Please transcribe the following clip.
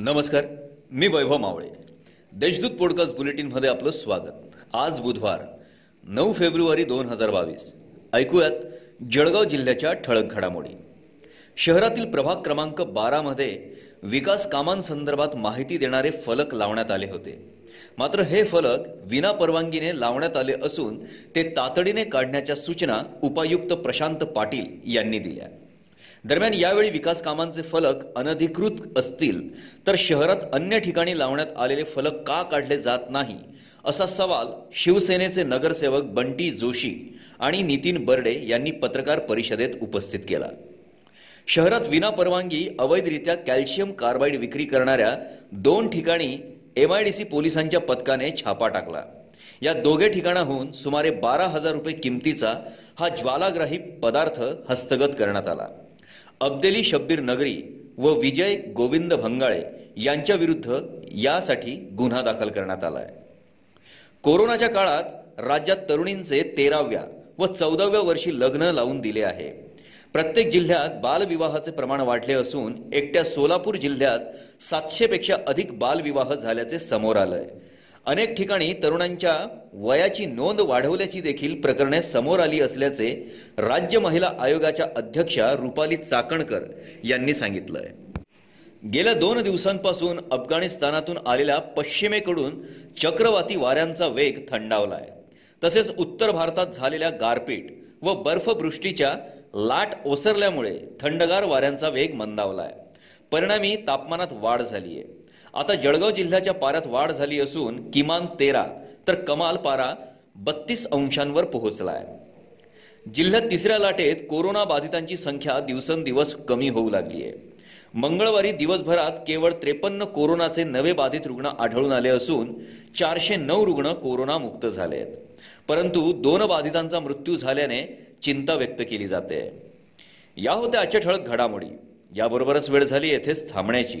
नमस्कार मी वैभव मावळे. देशदूत पॉडकास्ट बुलेटिनमध्ये आपलं स्वागत. आज बुधवार नऊ फेब्रुवारी दोन हजार बावीस. ऐकूयात जळगाव जिल्ह्याच्या ठळक घडामोडी. शहरातील प्रभाग क्रमांक बारामध्ये विकास कामांसंदर्भात माहिती देणारे फलक लावण्यात आले होते. मात्र हे फलक विना परवानगीने लावण्यात आले असून ते तातडीने काढण्याच्या सूचना उपायुक्त प्रशांत पाटील यांनी दिल्या. दरम्यान यावेळी विकास कामांचे फलक अनधिकृत असतील तर शहरात अन्य ठिकाणी लावण्यात आलेले फलक का काढले जात नाही? असा सवाल शिवसेनेचे नगरसेवक बंटी जोशी आणि नितीन बर्डे यांनी पत्रकार परिषदेत उपस्थित केला. शहरात विनापरवानगी अवैधरित्या कॅल्शियम कार्बाईड विक्री करणाऱ्या दोन ठिकाणी एमआयडीसी पोलिसांच्या पथकाने छापा टाकला. या दोघे ठिकाणाहून सुमारे बारा हजार रुपये किमतीचा हा ज्वालाग्राही पदार्थ हस्तगत करण्यात आला. अब्देली शब्बीर नगरी व विजय गोविंद भंगाळे यांच्या विरुद्ध यासाठी गुन्हा दाखल करण्यात आला आहे कोरोनाच्या काळात राज्यात तरुणींचे तेराव्या व चौदाव्या वर्षी लग्न लावून दिले आहे. प्रत्येक जिल्ह्यात बालविवाहाचे प्रमाण वाढले असून एकट्या सोलापूर जिल्ह्यात सातशेपेक्षा अधिक बालविवाह झाल्याचे समोर आलंय. अनेक ठिकाणी तरुणांच्या वयाची नोंद वाढवल्याची देखील प्रकरणे समोर आली असल्याचे राज्य महिला आयोगाच्या अध्यक्षा रुपाली चाकणकर यांनी सांगितलंय. गेल्या दोन दिवसांपासून अफगाणिस्तानातून आलेल्या पश्चिमेकडून चक्रवाती वाऱ्यांचा वेग थंडावलाय. तसेच उत्तर भारतात झालेल्या गारपीट व बर्फवृष्टीच्या लाट ओसरल्यामुळे थंडगार वाऱ्यांचा वेग मंदावलाय. परिणामी तापमानात वाढ झाली आहे आता जळगाव जिल्ह्याच्या पाऱ्यात वाढ झाली असून किमान तेरा तर कमाल पारा बत्तीस अंशांवर पोहोचलाय. जिल्ह्यात तिसऱ्या लाटेत कोरोना बाधितांची संख्या दिवसेंदिवस कमी होऊ लागली आहे. मंगळवारी दिवसभरात केवळ त्रेपन्न कोरोनाचे नवे बाधित रुग्ण आढळून आले असून चारशे नऊ रुग्ण कोरोनामुक्त झाले आहेत परंतु दोन बाधितांचा मृत्यू झाल्याने चिंता व्यक्त केली जाते. या होत्या आजच्या ठळक घडामोडी. याबरोबरच वेळ झाली येथेच थांबण्याची.